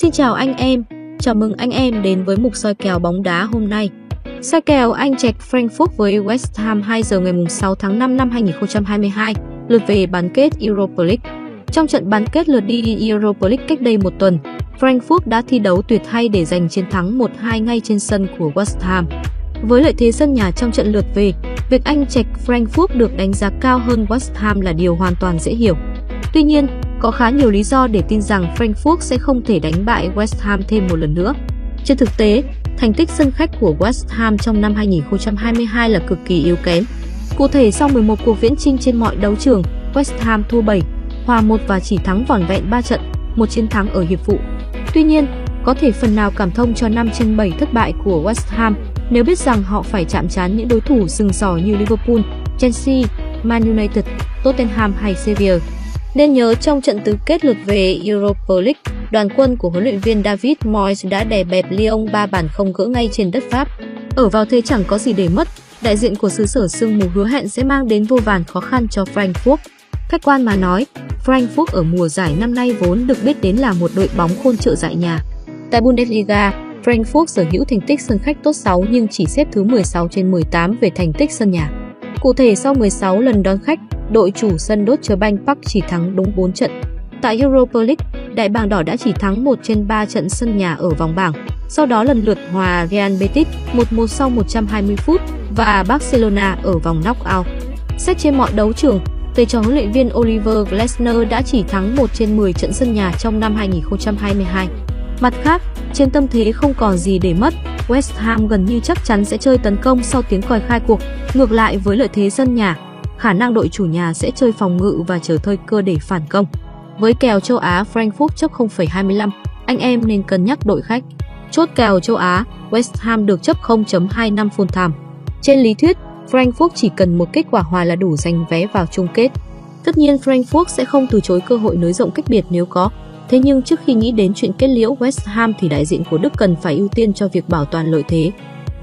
Xin chào anh em, chào mừng anh em đến với mục soi kèo bóng đá hôm nay. Soi kèo Anh Trạch Frankfurt với West Ham 2 giờ ngày 6 tháng 5 năm 2022, lượt về bán kết Europa League. Trong trận bán kết lượt đi Europa League cách đây một tuần, Frankfurt đã thi đấu tuyệt hay để giành chiến thắng 1-2 ngay trên sân của West Ham. Với lợi thế sân nhà trong trận lượt về, việc Anh Trạch Frankfurt được đánh giá cao hơn West Ham là điều hoàn toàn dễ hiểu. Tuy nhiên, có khá nhiều lý do để tin rằng Frankfurt sẽ không thể đánh bại West Ham thêm một lần nữa. Trên thực tế, thành tích sân khách của West Ham trong năm 2022 là cực kỳ yếu kém. Cụ thể sau 11 cuộc viễn chinh trên mọi đấu trường, West Ham thua 7, hòa 1 và chỉ thắng vỏn vẹn 3 trận, một chiến thắng ở hiệp phụ. Tuy nhiên, có thể phần nào cảm thông cho 5 trên 7 thất bại của West Ham nếu biết rằng họ phải chạm trán những đối thủ sừng sỏ như Liverpool, Chelsea, Man United, Tottenham hay Sevilla. Nên nhớ trong trận tứ kết lượt về Europa League, đoàn quân của huấn luyện viên David Moyes đã đè bẹp Lyon ba bàn không gỡ ngay trên đất Pháp. Ở vào thế chẳng có gì để mất, đại diện của xứ sở sương mù hứa hẹn sẽ mang đến vô vàn khó khăn cho Frankfurt. Khách quan mà nói, Frankfurt ở mùa giải năm nay vốn được biết đến là một đội bóng khôn trợ dại nhà. Tại Bundesliga, Frankfurt sở hữu thành tích sân khách tốt 6 nhưng chỉ xếp thứ 16 trên 18 về thành tích sân nhà. Cụ thể sau 16 lần đón khách, đội chủ sân đốt chờ banh Park chỉ thắng đúng 4 trận. Tại Europa League, Đại bàng đỏ đã chỉ thắng 1 trên 3 trận sân nhà ở vòng bảng. Sau đó lần lượt hòa Real Betis 1-1 sau 120 phút và Barcelona ở vòng knock-out. Xét trên mọi đấu trường, thầy trò huấn luyện viên Oliver Glasner đã chỉ thắng 1 trên 10 trận sân nhà trong năm 2022. Mặt khác, trên tâm thế không còn gì để mất, West Ham gần như chắc chắn sẽ chơi tấn công sau tiếng còi khai cuộc, ngược lại với lợi thế sân nhà, khả năng đội chủ nhà sẽ chơi phòng ngự và chờ thời cơ để phản công. Với kèo châu Á Frankfurt chấp 0,25, anh em nên cân nhắc đội khách. Chốt kèo châu Á, West Ham được chấp 0.25 full time. Trên lý thuyết, Frankfurt chỉ cần một kết quả hòa là đủ giành vé vào chung kết. Tất nhiên Frankfurt sẽ không từ chối cơ hội nới rộng cách biệt nếu có. Thế nhưng trước khi nghĩ đến chuyện kết liễu West Ham thì đại diện của Đức cần phải ưu tiên cho việc bảo toàn lợi thế.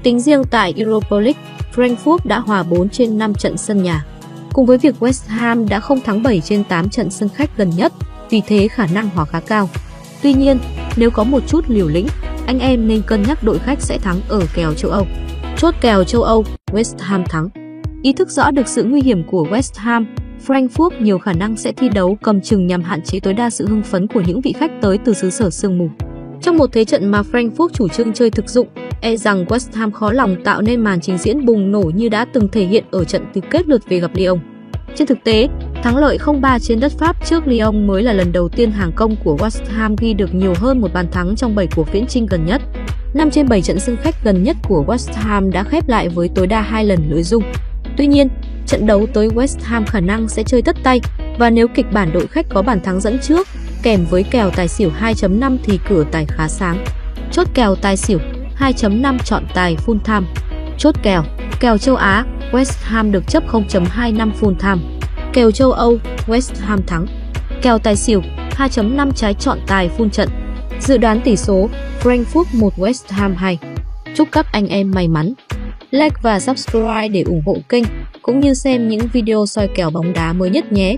Tính riêng tại Europa League, Frankfurt đã hòa 4 trên 5 trận sân nhà. Cùng với việc West Ham đã không thắng 7 trên 8 trận sân khách gần nhất, vì thế khả năng hòa khá cao. Tuy nhiên, nếu có một chút liều lĩnh, anh em nên cân nhắc đội khách sẽ thắng ở kèo châu Âu. Chốt kèo châu Âu, West Ham thắng. Ý thức rõ được sự nguy hiểm của West Ham, Frankfurt nhiều khả năng sẽ thi đấu cầm chừng nhằm hạn chế tối đa sự hưng phấn của những vị khách tới từ xứ sở sương mù. Trong một thế trận mà Frankfurt chủ trương chơi thực dụng, e rằng West Ham khó lòng tạo nên màn trình diễn bùng nổ như đã từng thể hiện ở trận tứ kết lượt về gặp Lyon. Trên thực tế, thắng lợi 0-3 trên đất Pháp trước Lyon mới là lần đầu tiên hàng công của West Ham ghi được nhiều hơn một bàn thắng trong 7 cuộc viễn chinh gần nhất. 5 trên 7 trận sân khách gần nhất của West Ham đã khép lại với tối đa 2 lần lưới dung. Tuy nhiên, trận đấu tới West Ham khả năng sẽ chơi tất tay và nếu kịch bản đội khách có bàn thắng dẫn trước kèm với kèo tài xỉu 2.5 thì cửa tài khá sáng. Chốt kèo tài xỉu 2.5 chọn tài full time. Chốt kèo, kèo châu Á, West Ham được chấp 0.25 full time. Kèo châu Âu, West Ham thắng. Kèo tài xỉu 2.5 trái chọn tài full trận. Dự đoán tỷ số Frankfurt 1 West Ham 2. Chúc các anh em may mắn. Like và subscribe để ủng hộ kênh cũng như xem những video soi kèo bóng đá mới nhất nhé.